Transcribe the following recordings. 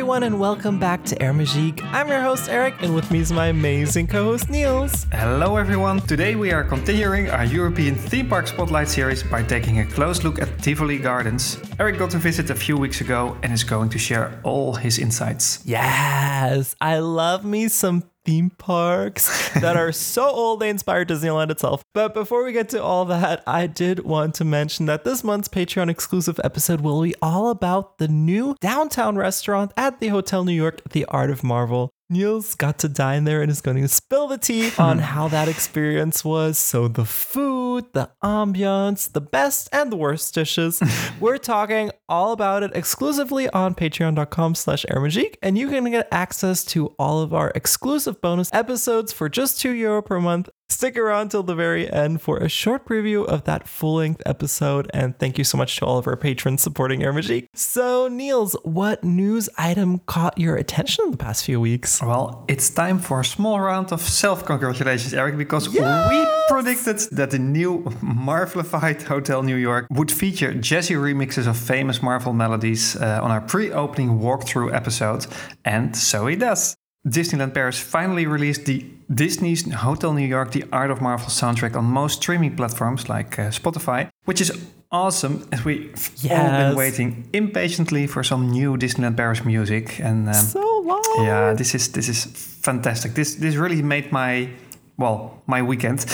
everyone, and welcome back to Air Magique. I'm your host, Eric, and with me is my amazing co host, Niels. Hello, everyone. Today we are continuing our European theme park spotlight series by taking a close look at Tivoli Gardens. Eric got to visit a few weeks ago and is going to share all his insights. Yes, I love me some theme parks that are so old they inspired Disneyland itself. But before we get to all that, I did want to mention that this month's Patreon exclusive episode will be all about the new downtown restaurant at the Hotel New York, The Art of Marvel. Niels got to dine there and is going to spill the tea on how that experience was. So, the food, the ambiance, the best and the worst dishes. We're talking all about it exclusively on patreon.com slash airmagique. And you can get access to all of our exclusive bonus episodes for just two euro per month. Stick around till the very end for a short preview of that full length episode. And thank you so much to all of our patrons supporting Air Magique. So, Niels, what news item caught your attention in the past few weeks? Well, it's time for a small round of self congratulations, Eric, because Yes! we predicted that the new Marvelified Hotel New York would feature jazzy remixes of famous Marvel melodies uh, on our pre opening walkthrough episode, and so it does. Disneyland Paris finally released the Disney's Hotel New York The Art of Marvel soundtrack on most streaming platforms like uh, Spotify, which is awesome as we've all been waiting impatiently for some new Disneyland Paris music and um, So long. yeah, this is this is fantastic. This this really made my well my weekend.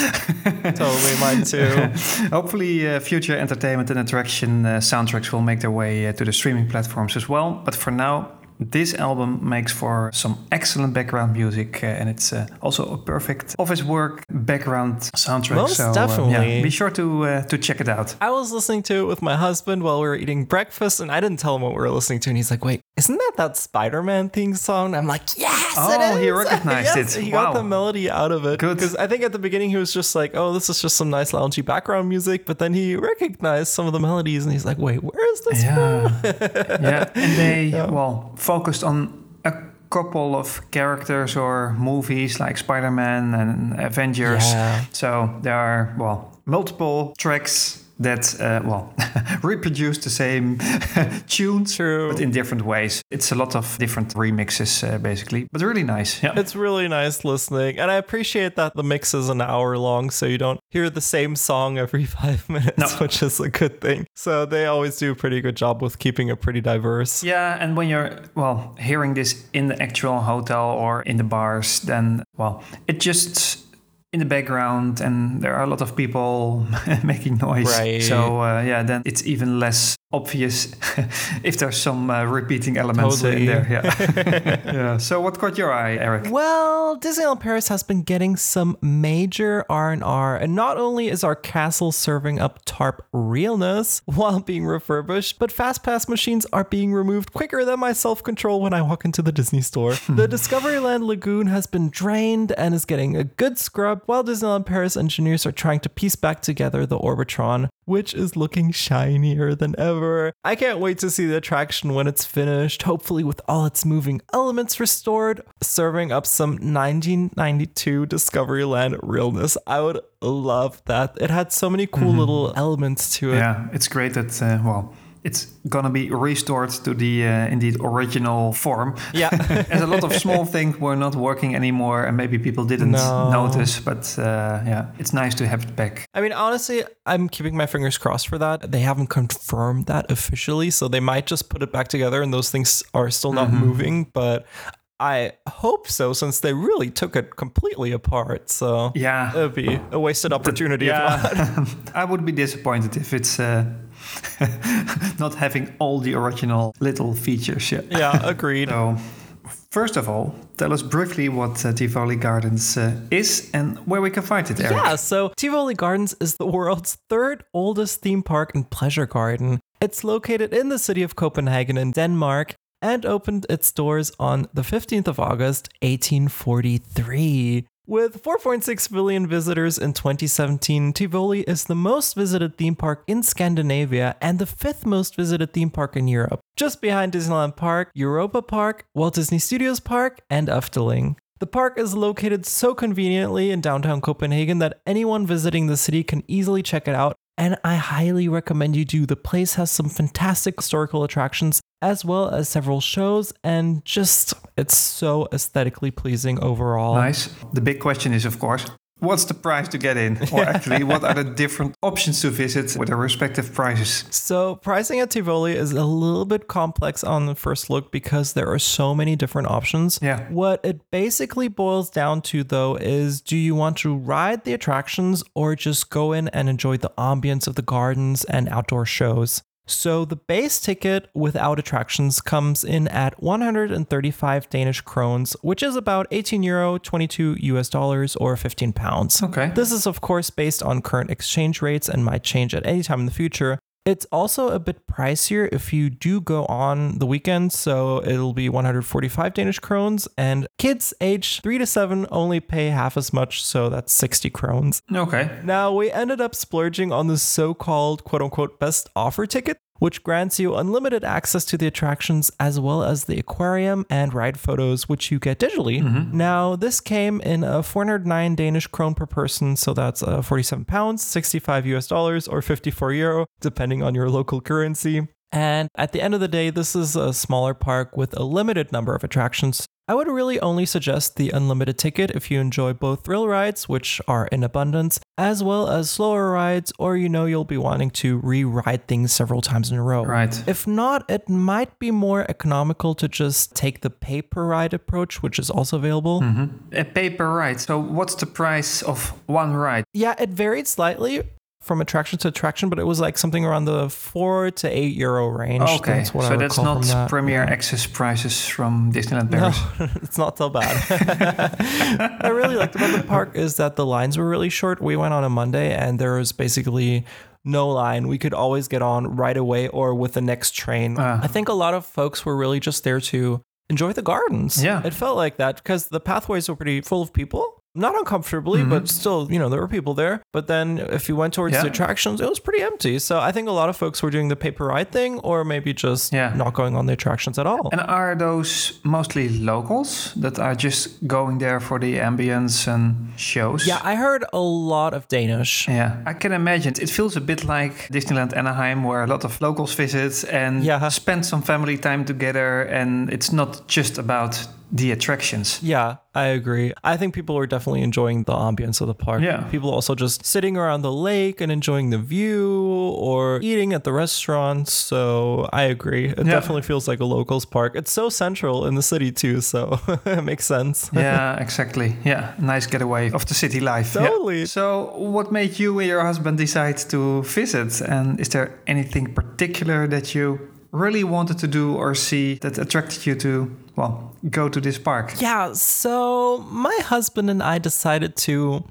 Totally, mine too. Hopefully, uh, future entertainment and attraction uh, soundtracks will make their way uh, to the streaming platforms as well. But for now. This album makes for some excellent background music, uh, and it's uh, also a perfect office work background soundtrack. Most so, uh, definitely. yeah, be sure to uh, to check it out. I was listening to it with my husband while we were eating breakfast, and I didn't tell him what we were listening to. And he's like, "Wait, isn't that that Spider-Man theme song?" I'm like, "Yes, it Oh, is." he recognized Yes, it. He got the melody out of it. Because I think at the beginning he was just like, "Oh, this is just some nice loungy background music," but then he recognized some of the melodies, and he's like, "Wait, where is this Yeah, from?" yeah, and they well focused on a couple of characters or movies like Spider-Man and Avengers. Yeah. So there are well multiple tracks that uh, well reproduce the same tunes, True. but in different ways. It's a lot of different remixes, uh, basically, but really nice. Yeah. It's really nice listening, and I appreciate that the mix is an hour long, so you don't hear the same song every five minutes, No. which is a good thing. So they always do a pretty good job with keeping it pretty diverse. Yeah, and when you're well hearing this in the actual hotel or in the bars, then well, it just in the background, and there are a lot of people making noise. Right. So uh, yeah, then it's even less obvious if there's some uh, repeating elements uh, in there. Yeah. yeah. So what caught your eye, Eric? Well, Disneyland Paris has been getting some major R&R, and not only is our castle serving up tarp realness while being refurbished, but fast pass machines are being removed quicker than my self-control when I walk into the Disney store. the Discoveryland Lagoon has been drained and is getting a good scrub, while Disneyland Paris engineers are trying to piece back together the Orbitron, which is looking shinier than ever. I can't wait to see the attraction when it's finished, hopefully with all its moving elements restored, serving up some 1992 Discoveryland realness. I would love that. It had so many cool little elements to it. Yeah, it's great that uh, well. It's gonna be restored to the uh, indeed original form. Yeah. As a lot of small things were not working anymore, and maybe people didn't No. notice. But uh, yeah, it's nice to have it back. I mean, honestly, I'm keeping my fingers crossed for that. They haven't confirmed that officially, so they might just put it back together and those things are still not moving, but I hope so since they really took it completely apart. So Yeah, it'd be a wasted opportunity. if not. yeah. I would be disappointed if it's uh, not having all the original little features. Yeah. yeah, agreed. So, first of all, tell us briefly what uh, Tivoli Gardens uh, is and where we can find it, Eric. Yeah, so Tivoli Gardens is the world's third oldest theme park and pleasure garden. It's located in the city of Copenhagen in Denmark and opened its doors on the 15th of August, 1843. With 4.6 billion visitors in 2017, Tivoli is the most visited theme park in Scandinavia and the fifth most visited theme park in Europe, just behind Disneyland Park, Europa Park, Walt Disney Studios Park, and Efteling. The park is located so conveniently in downtown Copenhagen that anyone visiting the city can easily check it out and I highly recommend you do. The place has some fantastic historical attractions as well as several shows, and just it's so aesthetically pleasing overall. Nice. The big question is, of course, What's the price to get in? Or actually, what are the different options to visit with their respective prices? So, pricing at Tivoli is a little bit complex on the first look because there are so many different options. Yeah. What it basically boils down to, though, is do you want to ride the attractions or just go in and enjoy the ambience of the gardens and outdoor shows? So the base ticket without attractions comes in at 135 Danish krones, which is about 18 euro, 22 US dollars, or 15 pounds. Okay. This is, of course, based on current exchange rates and might change at any time in the future. It's also a bit pricier if you do go on the weekend, so it'll be 145 Danish krones, and kids age 3 to 7 only pay half as much, so that's 60 krones. Okay. Now, we ended up splurging on the so called quote unquote best offer ticket, which grants you unlimited access to the attractions as well as the aquarium and ride photos, which you get digitally. Now, this came in a 409 Danish krone per person, so that's uh, 47 pounds, 65 US dollars, or 54 euro, depending on your local currency. And at the end of the day, this is a smaller park with a limited number of attractions. I would really only suggest the unlimited ticket if you enjoy both thrill rides, which are in abundance, as well as slower rides, or you know you'll be wanting to re ride things several times in a row. Right. If not, it might be more economical to just take the pay per ride approach, which is also available. Mm-hmm. A paper ride. So, what's the price of one ride? Yeah, it varied slightly from attraction to attraction, but it was like something around the four to eight euro range. Okay. That's what I so, that's not that. premier access prices from Disneyland Paris. No, it's not so bad. I really liked about the park is that the lines were really short. We went on a Monday and there was basically no line. We could always get on right away or with the next train. Ah. I think a lot of folks were really just there to enjoy the gardens. Yeah. It felt like that because the pathways were pretty full of people. Not uncomfortably, but still, you know, there were people there. But then if you went towards Mm-hmm. Yeah. the attractions, it was pretty empty. So I think a lot of folks were doing the paper ride thing or maybe just Yeah. not going on the attractions at all. And are those mostly locals that are just going there for the ambience and shows? Yeah, I heard a lot of Danish. Yeah, I can imagine. It feels a bit like Disneyland Anaheim, where a lot of locals visit and Yeah. spend some family time together, and it's not just about the attractions. Yeah, I agree. I think people were definitely enjoying the ambience of the park. Yeah. People also just sitting around the lake and enjoying the view or eating at the restaurants. So I agree. It Yeah. definitely feels like a locals park. It's so central in the city too, so it makes sense. yeah, exactly. Yeah, nice getaway of the city life. Yeah. Totally. So, what made you and your husband decide to visit? And is there anything particular that you really wanted to do or see that attracted you to, well, go to this park? Yeah, so my husband and I decided to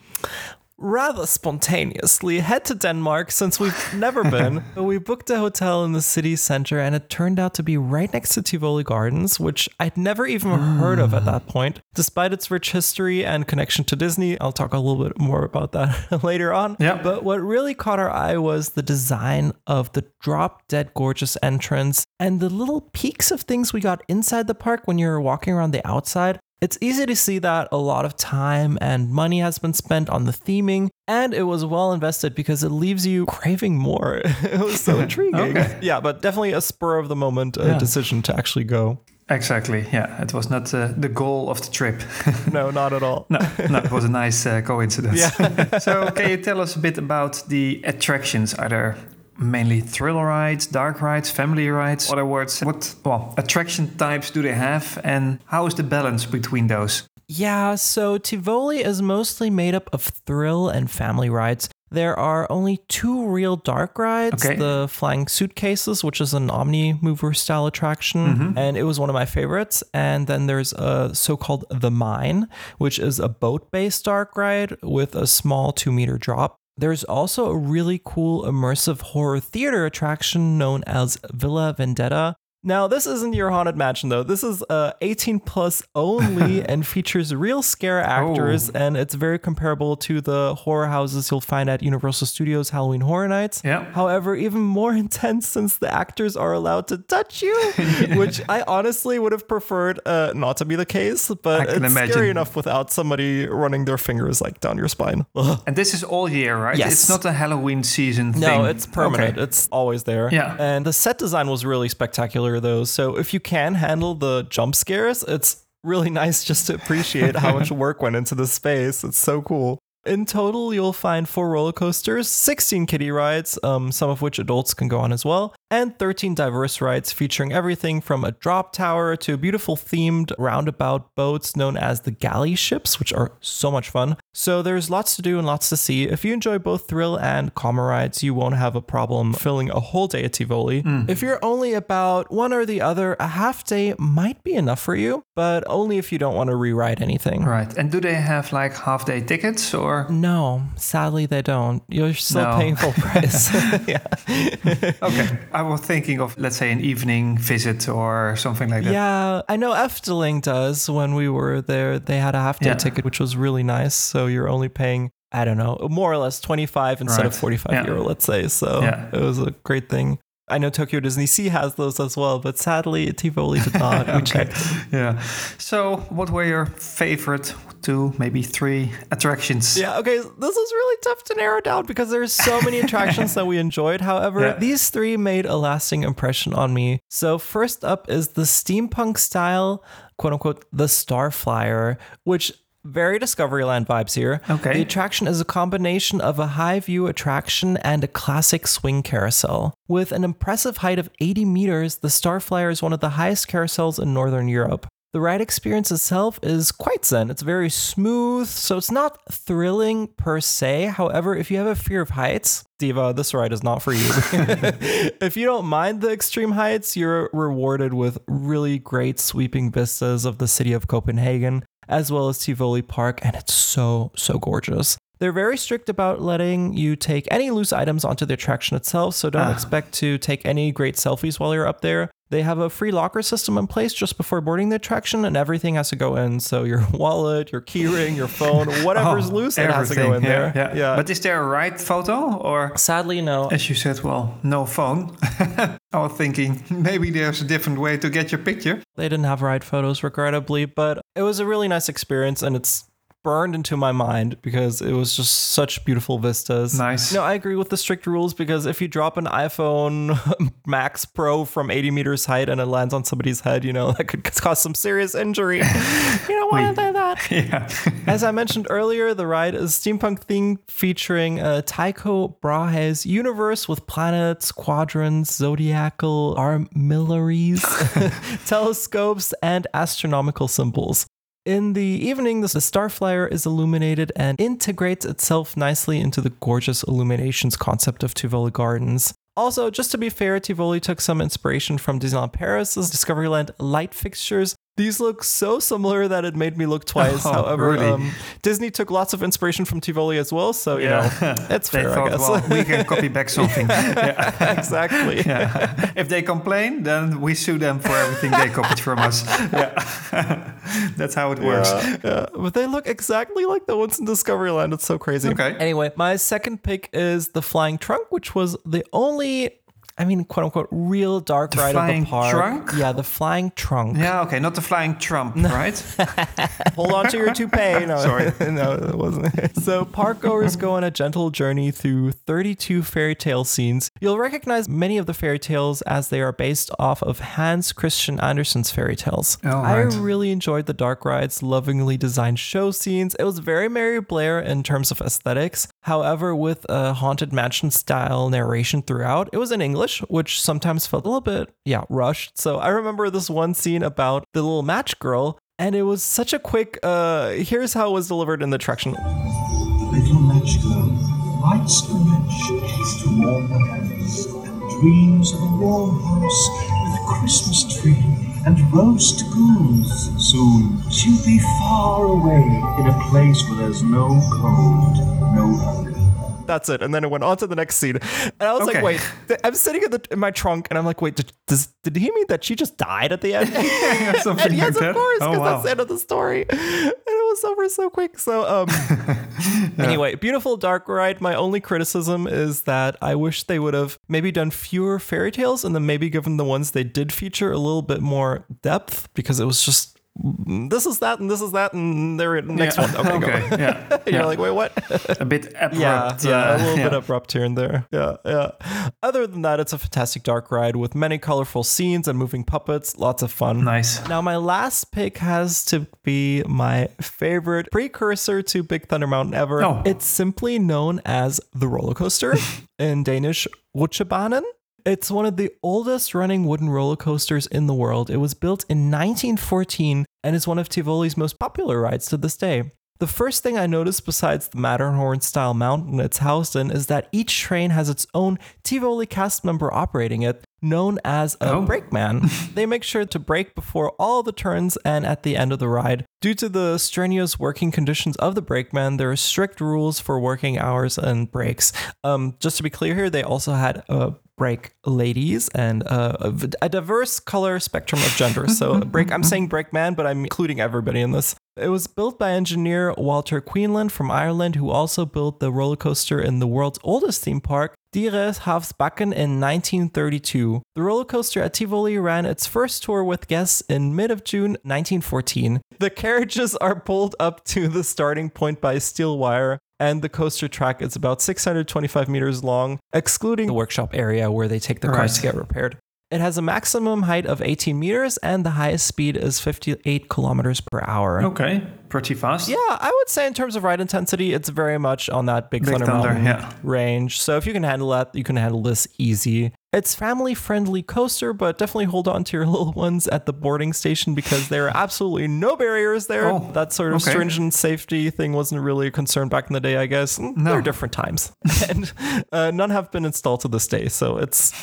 rather spontaneously head to Denmark since we've never been. we booked a hotel in the city center and it turned out to be right next to Tivoli Gardens, which I'd never even heard of at hmm. that point. Despite its rich history and connection to Disney, I'll talk a little bit more about that later on. Yeah. But what really caught our eye was the design of the drop dead gorgeous entrance and the little peeks of things we got inside the park when you're walking around the outside. It's easy to see that a lot of time and money has been spent on the theming, and it was well invested because it leaves you craving more. it was so intriguing. Okay. Yeah, but definitely a spur of the moment Yeah. decision to actually go. Exactly. Yeah, it was not uh, the goal of the trip. No, not at all. no, no, it was a nice uh, coincidence. so, can you tell us a bit about the attractions? Are there mainly thrill rides, dark rides, family rides? Other words, what well attraction types do they have, and how is the balance between those? Yeah, so Tivoli is mostly made up of thrill and family rides. There are only two real dark rides Okay. the Flying Suitcases, which is an Omni Mover style attraction, Mm-hmm. and it was one of my favorites. And then there's a so called The Mine, which is a boat based dark ride with a small two meter drop. There's also a really cool immersive horror theater attraction known as Villa Vendetta. Now, this isn't your haunted mansion though. This is uh, 18 plus only and features real scare actors, Oh. and it's very comparable to the horror houses you'll find at Universal Studios Halloween Horror Nights. Yeah. However, even more intense since the actors are allowed to touch you, which I honestly would have preferred uh, not to be the case, but it's imagine. scary enough without somebody running their fingers like down your spine. Ugh. And this is all year, right? Yes. It's not a Halloween season thing. No, it's permanent. Okay. It's always there. Yeah. And the set design was really spectacular, though. So if you can handle the jump scares, it's really nice just to appreciate how much work went into the space. It's so cool. In total, you'll find four roller coasters, 16 kiddie rides, um, some of which adults can go on as well, and 13 diverse rides featuring everything from a drop tower to beautiful themed roundabout boats known as the galley ships, which are so much fun. So there's lots to do and lots to see. If you enjoy both thrill and calmer rides, you won't have a problem filling a whole day at Tivoli. Mm. If you're only about one or the other, a half day might be enough for you, but only if you don't want to rewrite anything. Right. And do they have like half day tickets or? No, sadly they don't. You're still No. paying full price. yeah. Okay. I was thinking of, let's say, an evening visit or something like that. Yeah, I know Efteling does. When we were there, they had a half day Yeah. ticket, which was really nice. So you're only paying, I don't know, more or less 25 instead of Right. 45 Yeah. euro, let's say. So Yeah. it was a great thing. I know Tokyo Disney Sea has those as well, but sadly, Tivoli did not. We Okay. checked. Yeah. So, what were your favorite two, maybe three attractions? Yeah, okay, this is really tough to narrow down because there's so many attractions that we enjoyed. However, Yeah. these three made a lasting impression on me. So, first up is the steampunk style, quote unquote, the Star Flyer, which very Discoveryland vibes here. Okay. The attraction is a combination of a high view attraction and a classic swing carousel. With an impressive height of 80 meters, the Star Flyer is one of the highest carousels in Northern Europe. The ride experience itself is quite zen. It's very smooth, so it's not thrilling per se. However, if you have a fear of heights, Diva, this ride is not for you. if you don't mind the extreme heights, you're rewarded with really great sweeping vistas of the city of Copenhagen, as well as Tivoli Park, and it's so, so gorgeous. They're very strict about letting you take any loose items onto the attraction itself, so don't Ah. expect to take any great selfies while you're up there. They have a free locker system in place just before boarding the attraction, and everything has to go in. So your wallet, your keyring, your phone, whatever's Oh, loose, it has to go in everything. there. Yeah, yeah. But is there a right photo or? sadly, no. As you said, well, no phone. I was thinking maybe there's a different way to get your picture. They didn't have ride photos, regrettably, but it was a really nice experience, and it's burned into my mind because it was just such beautiful vistas. Nice. No, I agree with the strict rules because if you drop an iPhone Max Pro from 80 meters height and it lands on somebody's head, you know, that could cause some serious injury. you don't want to do that. Yeah. As I mentioned earlier, the ride is a steampunk themed featuring uh, Tycho Brahe's universe with planets, quadrants, zodiacal armillaries, telescopes, and astronomical symbols. In the evening, the Star Flyer is illuminated and integrates itself nicely into the gorgeous illuminations concept of Tivoli Gardens. Also, just to be fair, Tivoli took some inspiration from Disneyland Paris's Discoveryland light fixtures. These look so similar that it made me look twice. Oh, However, really? um, Disney took lots of inspiration from Tivoli as well, so you know it's fair, I guess. well, we can copy back something. yeah. exactly. Yeah. If they complain, then we sue them for everything they copied from us. Yeah. That's how it works. Yeah, yeah. But they look exactly like the ones in Discoveryland. It's so crazy. Okay. Anyway, my second pick is the Flying Trunk, which was the only, I mean, quote unquote, real dark ride of the park. Trunk? Yeah, the Flying Trunk. Yeah, okay, not the flying Trump, right? Hold on to your toupee. No, Sorry. no, it wasn't. So, parkgoers go on a gentle journey through 32 fairy tale scenes. You'll recognize many of the fairy tales as they are based off of Hans Christian Andersen's fairy tales. Oh, I really enjoyed the dark rides, lovingly designed show scenes. It was very Mary Blair in terms of aesthetics. However, with a haunted mansion style narration throughout, it was in English, which sometimes felt a little bit, yeah, rushed. So I remember this one scene about the little match girl, and it was such a quick, uh, here's how it was delivered in the attraction. Little match girl lights the match to warm the house and dreams of a warm house with a Christmas tree and roast goose. Soon she'll be far away in a place where there's no cold, no hunger, That's it. And then it went on to the next scene. And I was Okay. like, wait, I'm sitting in, the, in my trunk and I'm like, wait, did, does, did he mean that she just died at the end? Something and yes, like that. of course, Oh, because wow. that's the end of the story. And it was over so quick. So, um, anyway, beautiful dark ride. My only criticism is that I wish they would have maybe done fewer fairy tales and then maybe given the ones they did feature a little bit more depth because it was just this is that and this is that and they're next Yeah. one. Okay, go. yeah. And yeah. You're like, wait, what? a bit abrupt. Yeah, yeah, uh, a little bit yeah. abrupt here and there. Yeah, yeah. Other than that, it's a fantastic dark ride with many colorful scenes and moving puppets. Lots of fun. Nice. Now, my last pick has to be my favorite precursor to Big Thunder Mountain ever. Oh. It's simply known as the roller coaster in Danish, Rutschebanen. It's one of the oldest running wooden roller coasters in the world. It was built in 1914 and is one of Tivoli's most popular rides to this day. The first thing I noticed besides the Matterhorn style mountain it's housed in is that each train has its own Tivoli cast member operating it, known as a Oh. brakeman. they make sure to brake before all the turns and at the end of the ride. Due to the strenuous working conditions of the brakeman, there are strict rules for working hours and breaks. Um, just to be clear here, they also had uh, brake ladies and uh, a, a diverse color spectrum of gender. So brake, I'm saying brakeman, but I'm including everybody in this. It was built by engineer Walter Queenland from Ireland, who also built the roller coaster in the world's oldest theme park, Dyrehavsbakken in 1932. The roller coaster at Tivoli ran its first tour with guests in mid of June 1914. The carriages are pulled up to the starting point by steel wire. And the coaster track is about 625 meters long, excluding the workshop area where they take the cars Right. to get repaired. It has a maximum height of 18 meters, and the highest speed is 58 kilometers per hour. Okay. Pretty fast. Yeah, I would say in terms of ride intensity, it's very much on that Big, Big Thunder, Thunder, Mountain yeah. range. So if you can handle that, you can handle this easy. It's family friendly coaster, but definitely hold on to your little ones at the boarding station because there are absolutely no barriers there. Oh, that sort of okay. stringent safety thing wasn't really a concern back in the day, I guess. Mm, There are different times, and uh, none have been installed to this day. So it's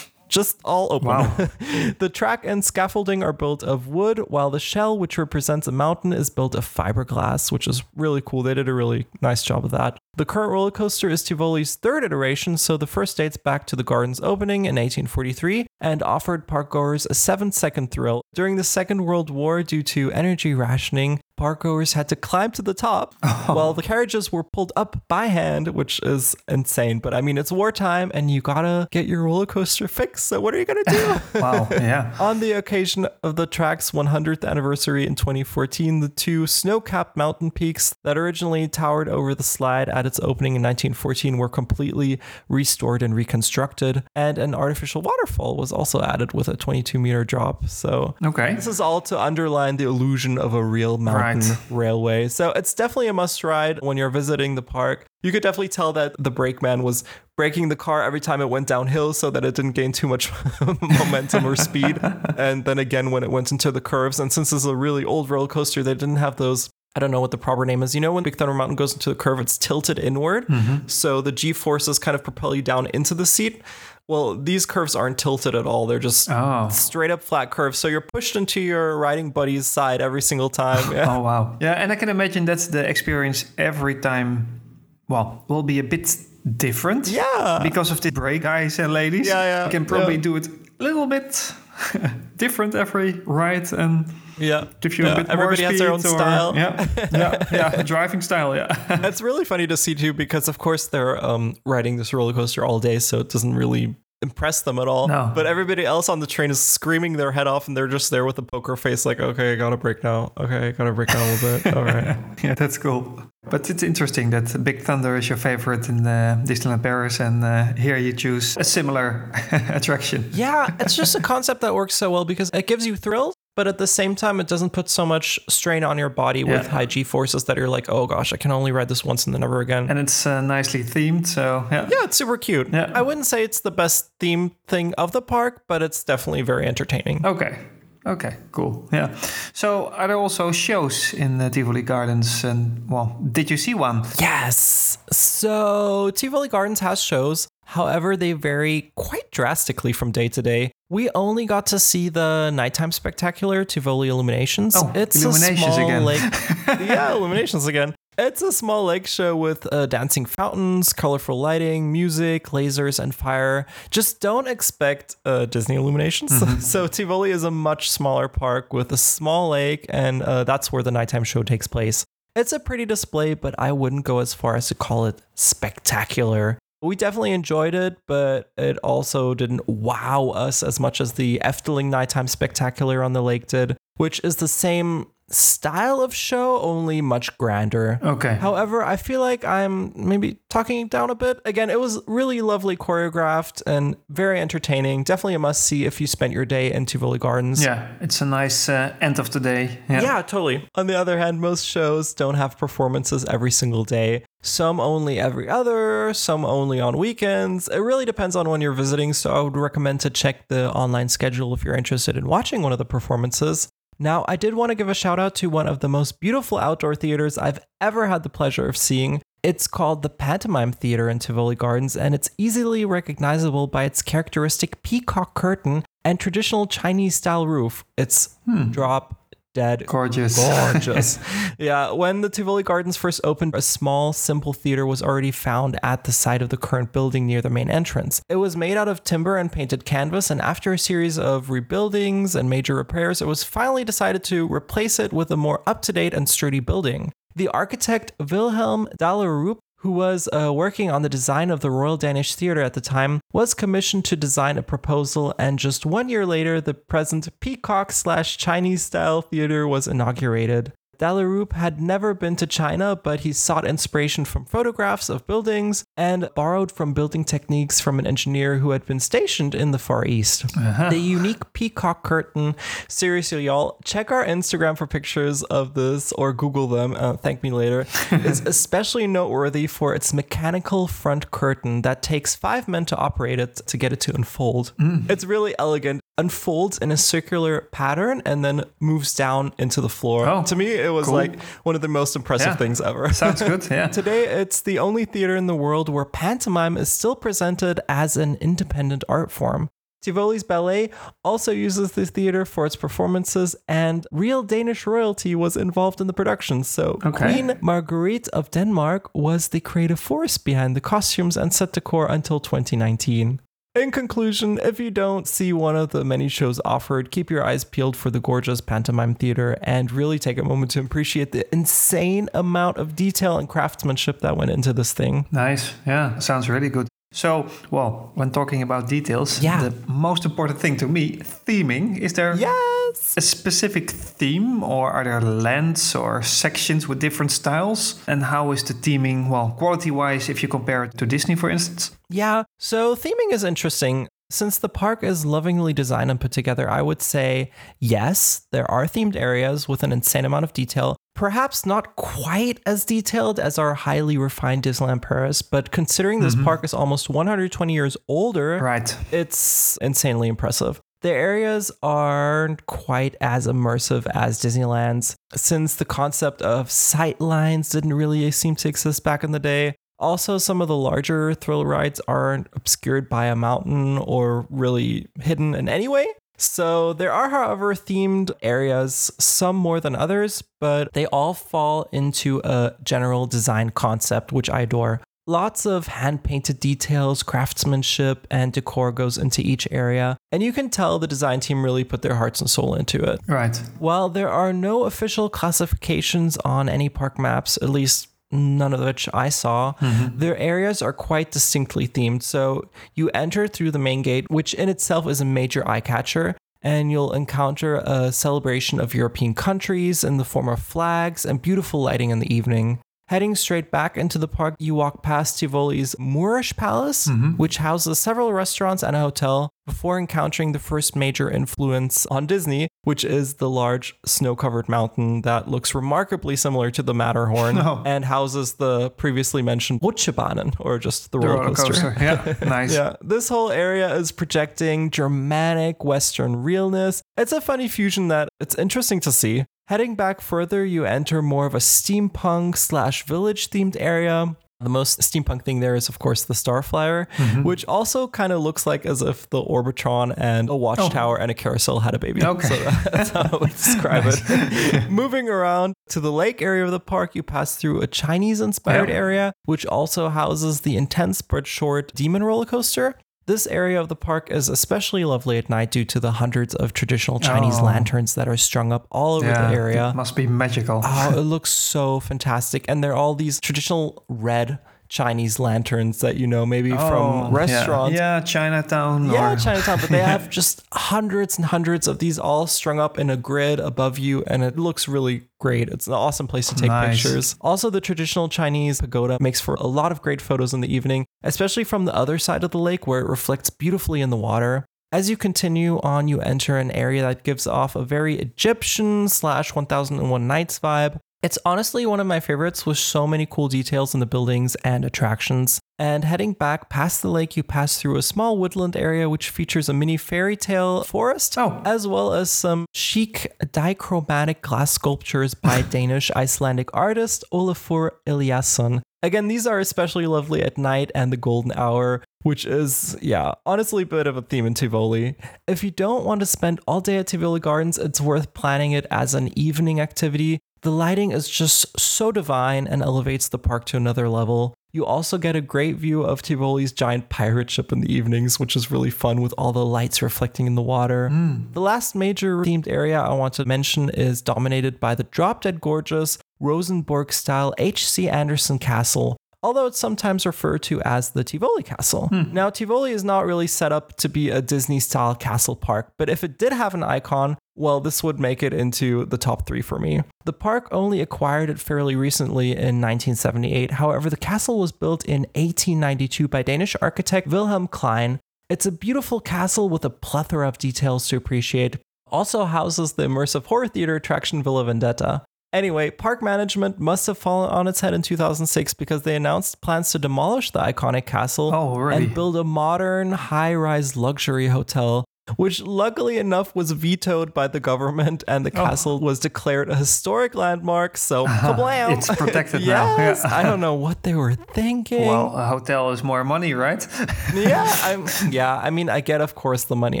just all open. Wow. the track and scaffolding are built of wood, while the shell, which represents a mountain, is built of fiberglass, which is really cool. They did a really nice job of that. The current roller coaster is Tivoli's third iteration, so the first dates back to the garden's opening in 1843 and offered parkgoers a seven second thrill. During the Second World War, due to energy rationing, parkgoers had to climb to the top oh. while the carriages were pulled up by hand, which is insane. But I mean, it's wartime and you gotta get your roller coaster fixed. So, what are you gonna do? Wow. Yeah. On the occasion of the track's 100th anniversary in 2014, the two snow capped mountain peaks that originally towered over the slide at its opening in 1914 were completely restored and reconstructed, and an artificial waterfall was also added with a 22 meter drop. So, Okay. this is all to underline the illusion of a real mountain Right. Railway. So it's definitely a must ride when you're visiting the park. You could definitely tell that the brakeman was braking the car every time it went downhill so that it didn't gain too much momentum or speed. And then again, when it went into the curves, and since this is a really old roller coaster, they didn't have those. I don't know what the proper name is. You know, when Big Thunder Mountain goes into the curve, it's tilted inward. Mm-hmm. So the G forces kind of propel you down into the seat. Well, these curves aren't tilted at all. They're just Oh. straight up flat curves. So you're pushed into your riding buddy's side every single time. Yeah. Oh wow. Yeah, and I can imagine that's the experience every time. Well, will be a bit different. Yeah. Because of the brake guys and ladies. Yeah, yeah, You can probably yeah. do it a little bit different every ride and Yeah. give you Yeah, a bit Everybody more has their own or- style. Yeah, yeah, yeah. Driving style. Yeah. It's really funny to see too because of course they're um, riding this roller coaster all day, so it doesn't really impress them at all. No. But everybody else on the train is screaming their head off, and they're just there with a poker face, like, "Okay, I gotta brake now. Okay, I gotta brake down a little bit. All right." yeah, that's cool. But it's interesting that Big Thunder is your favorite in uh, Disneyland Paris, and uh, here you choose a similar attraction. Yeah, it's just a concept that works so well because it gives you thrills, but at the same time, it doesn't put so much strain on your body with high G forces that you're like, oh gosh, I can only ride this once and then never again. And it's uh, nicely themed, so yeah. yeah, it's super cute. Yeah. I wouldn't say it's the best theme thing of the park, but it's definitely very entertaining. Okay. Okay, cool. Yeah. So, are there also shows in the Tivoli Gardens? And well, did you see one? Yes. So Tivoli Gardens has shows. However, they vary quite drastically from day to day. We only got to see the nighttime spectacular Tivoli Illuminations. Oh, Illuminations a small again. lake. yeah, Illuminations again. It's a small lake show with uh, dancing fountains, colorful lighting, music, lasers, and fire. Just don't expect uh, Disney Illuminations. so Tivoli is a much smaller park with a small lake, and uh, that's where the nighttime show takes place. It's a pretty display, but I wouldn't go as far as to call it spectacular. We definitely enjoyed it, but it also didn't wow us as much as the Efteling Nighttime Spectacular on the lake did, which is the same style of show, only much grander. Okay. However, I feel like I'm maybe talking down a bit. Again, it was really lovely choreographed and very entertaining. Definitely a must see if you spent your day in Tivoli Gardens. yeah, it's a nice uh, end of the day. Yeah. Yeah, totally. On the other hand, most shows don't have performances every single day. Some only every other, some only on weekends. It really depends on when you're visiting, so I would recommend to check the online schedule if you're interested in watching one of the performances. Now, I did want to give a shout out to one of the most beautiful outdoor theaters I've ever had the pleasure of seeing. It's called the Pantomime Theater in Tivoli Gardens, and it's easily recognizable by its characteristic peacock curtain and traditional Chinese style roof. It's hmm. drop dead Gorgeous. gorgeous. yeah, when the Tivoli Gardens first opened, a small, simple theater was already found at the site of the current building near the main entrance. It was made out of timber and painted canvas, and after a series of rebuildings and major repairs, it was finally decided to replace it with a more up to date and sturdy building. The architect Wilhelm Dahlerup who was uh, working on the design of the Royal Danish Theatre at the time, was commissioned to design a proposal, and just one year later, the present peacock slash Chinese style theater was inaugurated. Dahlerup had never been to China, but he sought inspiration from photographs of buildings and borrowed from building techniques from an engineer who had been stationed in the Far East. The unique peacock curtain. Seriously, y'all, check our Instagram for pictures of this or Google them. Uh, thank me later. is especially noteworthy for its mechanical front curtain that takes five men to operate it to get it to unfold. It's really elegant. Unfolds in a circular pattern and then moves down into the floor. Oh, to me, it was cool. like one of the most impressive Yeah. things ever. Sounds good. Yeah. Today, it's the only theater in the world where pantomime is still presented as an independent art form. Tivoli's ballet also uses the theater for its performances, and real Danish royalty was involved in the production. So, Okay. Queen Marguerite of Denmark was the creative force behind the costumes and set decor until 2019. In conclusion, if you don't see one of the many shows offered, keep your eyes peeled for the gorgeous pantomime theater and really take a moment to appreciate the insane amount of detail and craftsmanship that went into this thing. Nice. Yeah, sounds really good. So, well, when talking about details, Yeah. the most important thing to me, theming. Is there Yes! a specific theme or are there lands or sections with different styles? And how is the theming, well, quality wise, if you compare it to Disney, for instance? Yeah, so theming is interesting. Since the park is lovingly designed and put together, I would say yes, there are themed areas with an insane amount of detail. Perhaps not quite as detailed as our highly refined Disneyland Paris, but considering this mm-hmm. park is almost 120 years older, Right. it's insanely impressive. The areas aren't quite as immersive as Disneyland's, since the concept of sight lines didn't really seem to exist back in the day. Also, some of the larger thrill rides aren't obscured by a mountain or really hidden in any way. So, there are, however, themed areas, some more than others, but they all fall into a general design concept, which I adore. Lots of hand painted details, craftsmanship, and decor goes into each area, and you can tell the design team really put their hearts and soul into it. Right. While there are no official classifications on any park maps, at least none of which I saw, mm-hmm. their areas are quite distinctly themed. So you enter through the main gate, which in itself is a major eye catcher. And you'll encounter a celebration of European countries in the form of flags and beautiful lighting in the evening. Heading straight back into the park, you walk past Tivoli's Moorish Palace, mm-hmm. which houses several restaurants and a hotel, before encountering the first major influence on Disney, which is the large snow covered mountain that looks remarkably similar to the Matterhorn Oh. and houses the previously mentioned Rutschebanen, or just the, The roller coaster. Yeah. Nice. Yeah, this whole area is projecting Germanic Western realness. It's a funny fusion that it's interesting to see. Heading back further, you enter more of a steampunk slash village themed area. The most steampunk thing there is, of course, the Starflyer, Mm-hmm. which also kind of looks like as if the Orbitron and a watchtower and a carousel had a baby. Oh. Okay. So that's how I would describe it. Moving around to the lake area of the park, you pass through a Chinese inspired Yeah. area, which also houses the intense but short Demon roller coaster. This area of the park is especially lovely at night due to the hundreds of traditional oh. Chinese Oh. lanterns that are strung up all over Yeah, the area. it must be magical. Oh, it looks so fantastic. And they're all these traditional red Chinese lanterns that you know maybe Oh, from yeah. restaurants. Yeah, Chinatown. Yeah, or, Chinatown, but they have just hundreds and hundreds of these all strung up in a grid above you, and it looks really great. It's an awesome place to take Nice. pictures. Also, the traditional Chinese pagoda makes for a lot of great photos in the evening, especially from the other side of the lake where it reflects beautifully in the water. As you continue on, you enter an area that gives off a very Egyptian slash 1001 Nights vibe. It's honestly one of my favorites with so many cool details in the buildings and attractions. And heading back past the lake, you pass through a small woodland area which features a mini fairy tale forest, Oh. as well as some chic dichromatic glass sculptures by Danish Icelandic artist Olafur Eliasson. Again, these are especially lovely at night and the golden hour, which is, yeah, honestly a bit of a theme in Tivoli. If you don't want to spend all day at Tivoli Gardens, it's worth planning it as an evening activity. The lighting is just so divine and elevates the park to another level. You also get a great view of Tivoli's giant pirate ship in the evenings, which is really fun with all the lights reflecting in the water. Mm. The last major themed area I want to mention is dominated by the drop dead gorgeous Rosenborg style H.C. Andersen Castle. Although it's sometimes referred to as the Tivoli Castle. Hmm. Now, Tivoli is not really set up to be a Disney style castle park, but if it did have an icon, well, this would make it into the top three for me. The park only acquired it fairly recently in 1978. However, the castle was built in 1892 by Danish architect Wilhelm Klein. It's a beautiful castle with a plethora of details to appreciate. Also houses the immersive horror theater attraction Villa Vendetta. Anyway, park management must have fallen on its head in 2006 because they announced plans to demolish the iconic castle Oh, and build a modern high rise luxury hotel, which luckily enough was vetoed by the government and the castle was declared a historic landmark. So, kablam! It's protected now. yes, Yeah. I don't know what they were thinking. Well, a hotel is more money, right? yeah, I'm, yeah. I mean, I get, of course, the money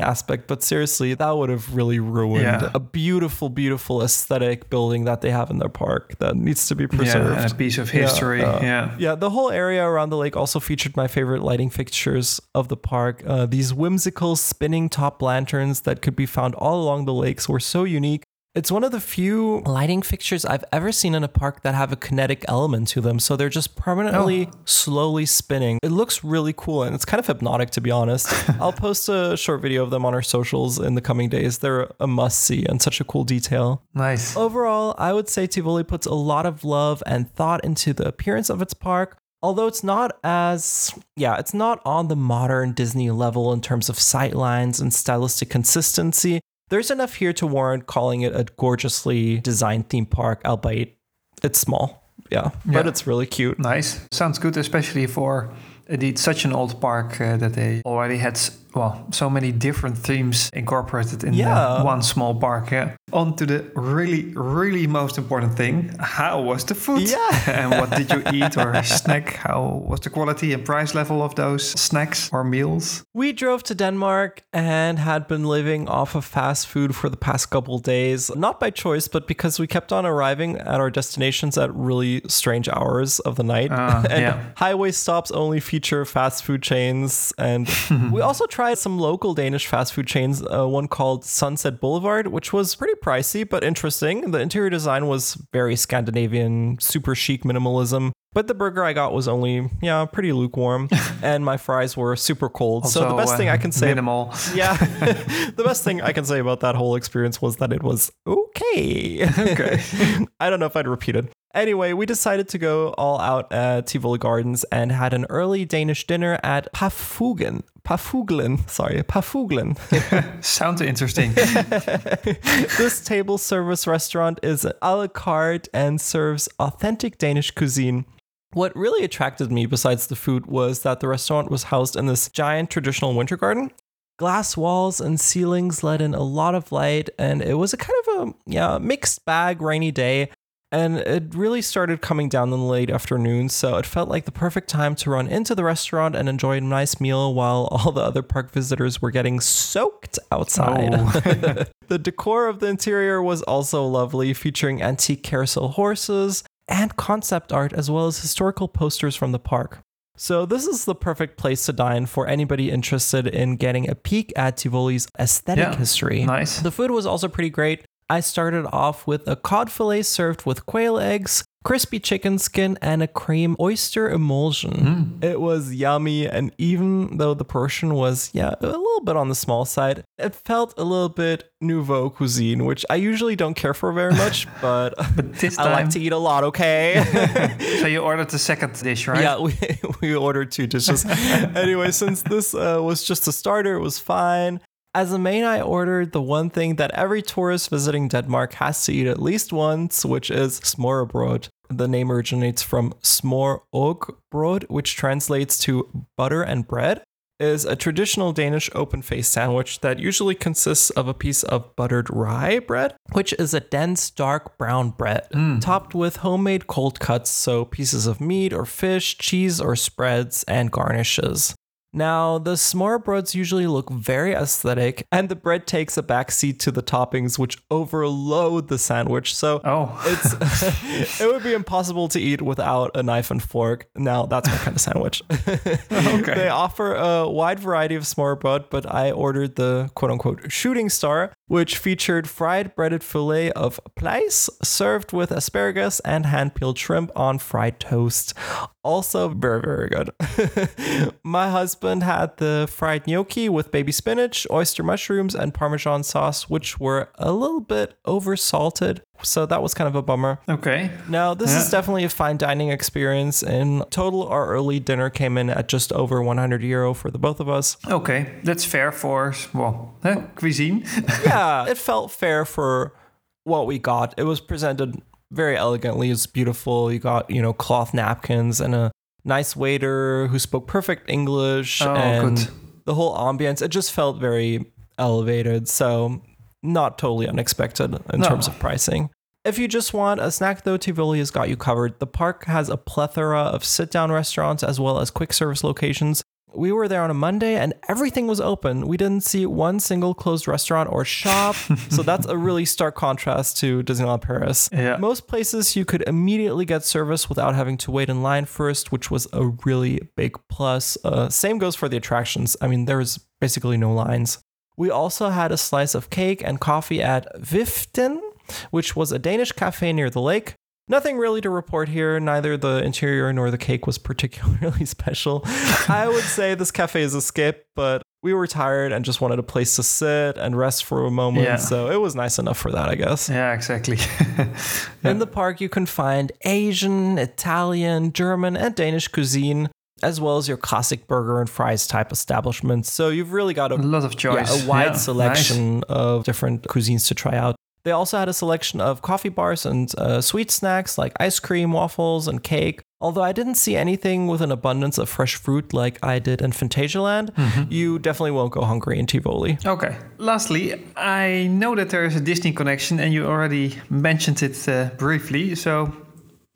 aspect, but seriously, that would have really ruined Yeah. a beautiful, beautiful aesthetic building that they have in their park that needs to be preserved. yeah, a piece of history. uh, Yeah. Yeah, the whole area around the lake also featured my favorite lighting fixtures of the park. Uh, these whimsical spinning top lanterns that could be found all along the lakes were so unique. It's one of the few lighting fixtures I've ever seen in a park that have a kinetic element to them. So they're just permanently oh. slowly spinning. It looks really cool and it's kind of hypnotic to be honest. I'll post a short video of them on our socials in the coming days. They're a must see and such a cool detail. Nice. Overall, I would say Tivoli puts a lot of love and thought into the appearance of its park. Although it's not as, yeah, it's not on the modern Disney level in terms of sightlines and stylistic consistency, there's enough here to warrant calling it a gorgeously designed theme park, albeit it's small. Yeah, but it's really cute. Nice. Sounds good, especially for indeed such an old park uh, that they already had, well, so many different themes incorporated in Yeah. one small park. Yeah. On to the really, really most important thing. How was the food? Yeah. and what did you eat or snack? How was the quality and price level of those snacks or meals? We drove to Denmark and had been living off of fast food for the past couple days, not by choice, but because we kept on arriving at our destinations at really strange hours of the night. Ah, and yeah. highway stops only feature fast food chains. And we also tried some local Danish fast food chains, uh, one called Sunset Boulevard, which was pretty pricey but interesting. The interior design was very Scandinavian, super chic minimalism. But the burger I got was only, yeah, pretty lukewarm. and my fries were super cold. so the Also, best thing uh, I can say Minimal. yeah. the best thing I can say about that whole experience was that it was okay. Okay. I don't know if I'd repeat it. Anyway, we decided to go all out at Tivoli Gardens and had an early Danish dinner at Pafugen. Pafuglen, sorry, Pafuglen. Sounds interesting. this table service restaurant is a la carte and serves authentic Danish cuisine. What really attracted me, besides the food, was that the restaurant was housed in this giant traditional winter garden. Glass walls and ceilings let in a lot of light, and it was a kind of a yeah mixed bag rainy day. and it really started coming down in the late afternoon, so it felt like the perfect time to run into the restaurant and enjoy a nice meal while all the other park visitors were getting soaked outside. Oh. the decor of the interior was also lovely, featuring antique carousel horses and concept art as well as historical posters from the park. So, this is the perfect place to dine for anybody interested in getting a peek at Tivoli's aesthetic Yeah, history. nice. The food was also pretty great. I started off with a cod fillet served with quail eggs, crispy chicken skin, and a cream oyster emulsion. Mm. It was yummy, and even though the portion was, yeah, a little bit on the small side, it felt a little bit nouveau cuisine, which I usually don't care for very much, but, this I like to eat a lot, okay? So you ordered the second dish, right? Yeah, we, we ordered two dishes. anyway, since this uh, was just a starter, it was fine. As a main, I ordered the one thing that every tourist visiting Denmark has to eat at least once, which is smørrebrød. The name originates from smør og brød, which translates to butter and bread. Is a traditional Danish open faced sandwich that usually consists of a piece of buttered rye bread, which is a dense, dark brown bread, mm. topped with homemade cold cuts, so pieces of meat or fish, cheese or spreads, and garnishes. Now, the smørrebrøds usually look very aesthetic, and the bread takes a backseat to the toppings, which overload the sandwich. So Oh. it's it would be impossible to eat without a knife and fork. Now that's my kind of sandwich. Okay. They offer a wide variety of smørrebrød, but I ordered the quote unquote shooting star, which featured fried breaded fillet of plaice served with asparagus and hand peeled shrimp on fried toast. Also very very good. my husband had the fried gnocchi with baby spinach, oyster mushrooms, and parmesan sauce, which were a little bit over salted. So that was kind of a bummer. Okay. Now, this is definitely a fine dining experience. In total, our early dinner came in at just over 100 euro for the both of us. Okay. That's fair for, well, eh, cuisine. yeah, it felt fair for what we got. It was presented very elegantly. It's beautiful. You got, you know, cloth napkins and a nice waiter who spoke perfect English Oh, and good. the whole ambience. It just felt very elevated. So, not totally unexpected in No. terms of pricing. If you just want a snack, though, Tivoli has got you covered. The park has a plethora of sit down restaurants as well as quick service locations. We were there on a Monday and everything was open. We didn't see one single closed restaurant or shop. so that's a really stark contrast to Disneyland Paris. Yeah. Most places you could immediately get service without having to wait in line first, which was a really big plus. Uh, same goes for the attractions. I mean, there was basically no lines. We also had a slice of cake and coffee at Viften, which was a Danish cafe near the lake. Nothing really to report here. Neither the interior nor the cake was particularly special. I would say this cafe is a skip, but we were tired and just wanted a place to sit and rest for a moment. Yeah. So it was nice enough for that, I guess. Yeah, exactly. In the park, you can find Asian, Italian, German, and Danish cuisine, as well as your classic burger and fries type establishments. So you've really got a a lot of yeah, choice. a wide Yeah, nice. selection of different cuisines to try out. They also had a selection of coffee bars and uh, sweet snacks like ice cream, waffles, and cake. Although I didn't see anything with an abundance of fresh fruit like I did in Phantasialand, Mm-hmm. you definitely won't go hungry in Tivoli. Okay. Lastly, I know that there is a Disney connection, and you already mentioned it uh, briefly. So,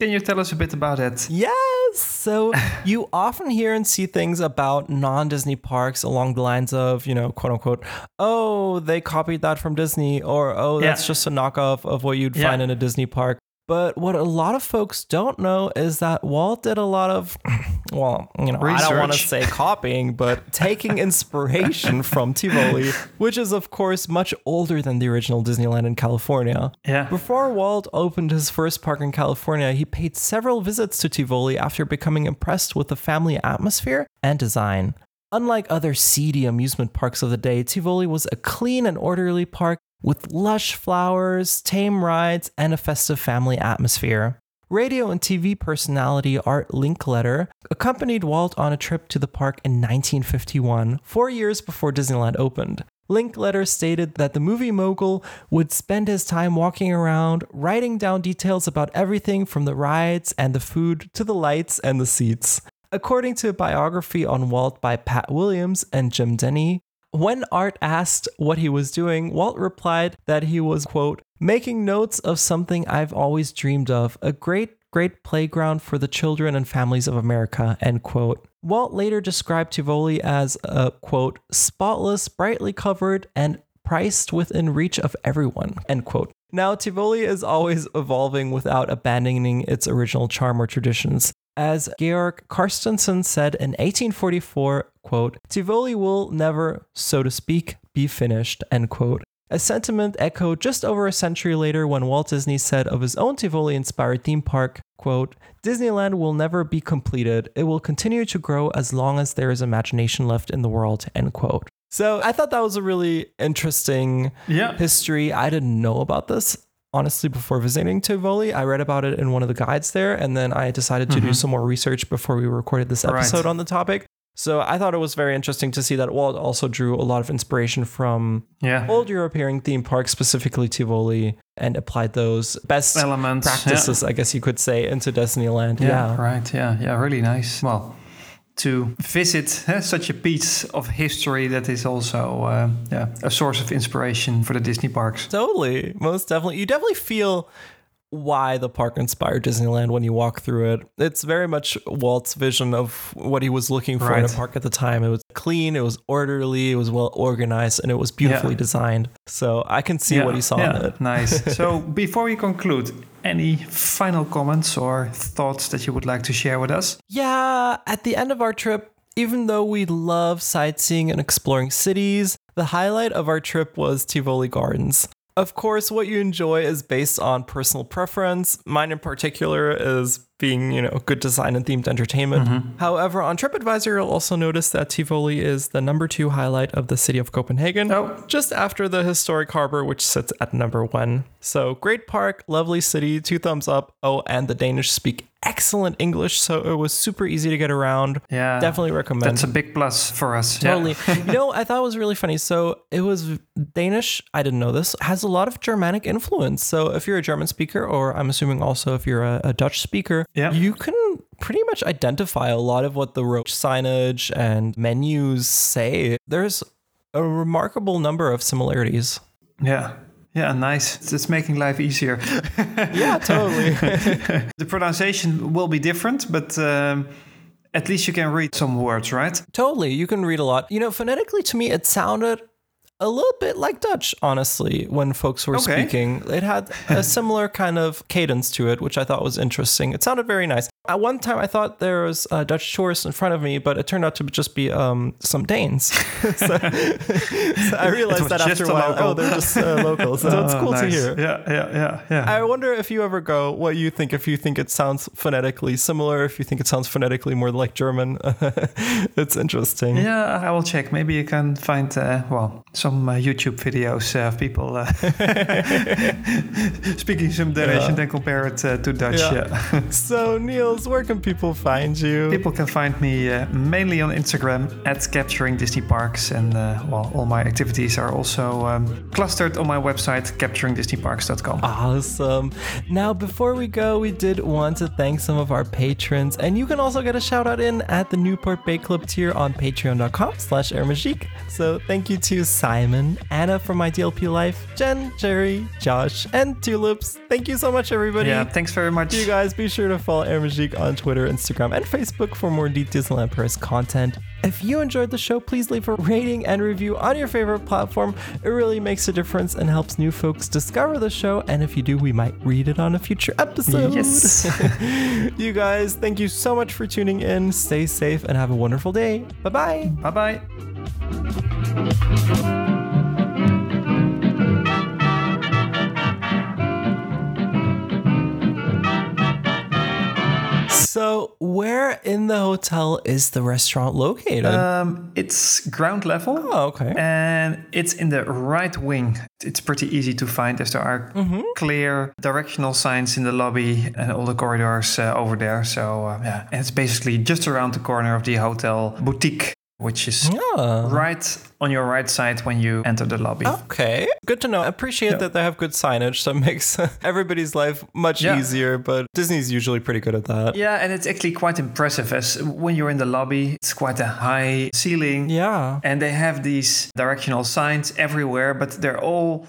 can you tell us a bit about it? Yes. So you often hear and see things about non Disney parks along the lines of, you know, quote unquote, oh, they copied that from Disney, or oh, that's Yeah. just a knockoff of what you'd Yeah. find in a Disney park. But what a lot of folks don't know is that Walt did a lot of, well, you know, I don't want to say copying, but taking inspiration from Tivoli, which is, of course, much older than the original Disneyland in California. Yeah. Before Walt opened his first park in California, he paid several visits to Tivoli after becoming impressed with the family atmosphere and design. Unlike other seedy amusement parks of the day, Tivoli was a clean and orderly park with lush flowers, tame rides, and a festive family atmosphere. Radio and TV personality Art Linkletter accompanied Walt on a trip to the park in 1951, four years before Disneyland opened. Linkletter stated that the movie mogul would spend his time walking around, writing down details about everything from the rides and the food to the lights and the seats. According to a biography on Walt by Pat Williams and Jim Denney, when Art asked what he was doing, Walt replied that he was, quote, making notes of something I've always dreamed of, a great, great playground for the children and families of America, end quote. Walt later described Tivoli as a quote, spotless, brightly covered, and priced within reach of everyone, end quote. Now, Tivoli is always evolving without abandoning its original charm or traditions. As Georg Carstensen said in 1844, quote, Tivoli will never, so to speak, be finished, end quote. A sentiment echoed just over a century later when Walt Disney said of his own Tivoli-inspired theme park, quote, Disneyland will never be completed. It will continue to grow as long as there is imagination left in the world, end quote. So I thought that was a really interesting Yeah. history. I didn't know about this honestly before visiting Tivoli. I read about it in one of the guides there, and then I decided to do mm-hmm. some more research before we recorded this Right. episode on the topic. So I thought it was very interesting to see that Walt also drew a lot of inspiration from Yeah. old European theme parks, specifically Tivoli, and applied those best Elements, yeah. practices, I guess you could say, into Disneyland. Yeah, Yeah. right. Yeah, yeah, really nice. Well, to visit eh, such a piece of history that is also uh, yeah a source of inspiration for the Disney parks. Totally. Most definitely. You definitely feel why the park inspired Disneyland when you walk through it. It's very much Walt's vision of what he was looking for in a park at the time. It was clean, it was orderly, it was well organized, and it was beautifully Yeah. designed. So I can see what he saw yeah, in it. nice. so before we conclude, any final comments or thoughts that you would like to share with us? Yeah, at the end of our trip, even though we love sightseeing and exploring cities, the highlight of our trip was Tivoli Gardens. Of course, what you enjoy is based on personal preference. Mine in particular is being, you know, good design and themed entertainment. Mm-hmm. However, on TripAdvisor, you'll also notice that Tivoli is the number two highlight of the city of Copenhagen, Oh. just after the historic harbor, which sits at number one. So, great park, lovely city, two thumbs up. Oh, and the Danish speak excellent English, so it was super easy to get around. Yeah, Definitely recommend. That's a big plus for us. Yeah. Totally. you know, I thought it was really funny. So it was Danish. I didn't know this. Has a lot of Germanic influence. So if you're a German speaker, or I'm assuming also if you're a, a Dutch speaker, Yeah. you can pretty much identify a lot of what the roach signage and menus say. There's a remarkable number of similarities. Yeah. Yeah, nice. It's- It's making life easier. Yeah, totally. the pronunciation will be different, but um, at least you can read some words, right? Totally. You can read a lot. You know, phonetically to me, it sounded a little bit like Dutch, honestly, when folks were Okay. speaking. It had a similar kind of cadence to it, which I thought was interesting. It sounded very nice. At one time, I thought there was a Dutch tourist in front of me, but it turned out to just be um, some Danes. so, so I realized that after a while, local. oh, they're just uh, locals. So it's Oh, cool to hear. Yeah, yeah, yeah, yeah. I wonder if you ever go, what you think, if you think it sounds phonetically similar, if you think it sounds phonetically more like German. it's interesting. yeah, I will check. Maybe you can find, uh, well, some uh, YouTube videos uh, of people uh, speaking some Danish and then compare it to Dutch. So, Niels, where can people find you? People can find me mainly on Instagram at capturing Disney parks, and uh, well, all my activities are also um, clustered on my website capturingdisneyparks.com. Awesome. Now, before we go, we did want to thank some of our patrons, and you can also get a shout out in at the Newport Bay Club tier on patreon.com slash airmagique. So thank you to Simon, Anna from My DLP Life, Jen, Jerry, Josh, and Tulips. Thank you so much, everybody. Yeah, thanks very much. You guys be sure to follow Air Magique on Twitter, Instagram, and Facebook for more deep Disneyland Paris content. If you enjoyed the show, please leave a rating and review on your favorite platform. It really makes a difference and helps new folks discover the show. And if you do, we might read it on a future episode. Yes. you guys, thank you so much for tuning in. Stay safe and have a wonderful day. Bye bye. bye bye. So, where in the hotel is the restaurant located? Um, it's ground level. oh, okay. And it's in the right wing. It's pretty easy to find as there are Mm-hmm. clear directional signs in the lobby and all the corridors uh, over there. So, uh, yeah. And it's basically just around the corner of the hotel boutique, which is Oh. right on your right side when you enter the lobby. Okay, good to know. I appreciate that they have good signage that makes everybody's life much Yeah. easier, but Disney's usually pretty good at that. Yeah, and it's actually quite impressive as when you're in the lobby, it's quite a high ceiling. Yeah. And they have these directional signs everywhere, but they're all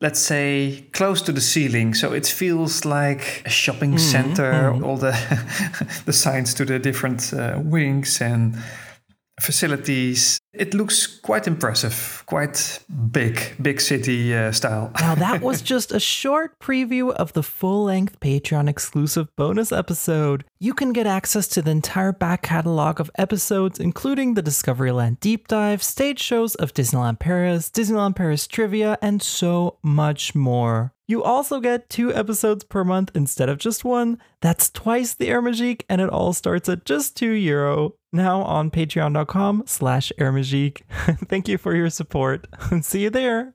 let's say close to the ceiling so it feels like a shopping center all the the signs to the different uh, wings and facilities it looks quite impressive quite big big city uh, style Now, that was just a short preview of the full length Patreon exclusive bonus episode. You can get access to the entire back catalog of episodes, including the Discoveryland deep dive, stage shows of Disneyland Paris, Disneyland Paris trivia, and so much more. You also get two episodes per month instead of just one. That's twice the Air and it all starts at just two euro. Now on patreon.com slash. Thank you for your support. See you there.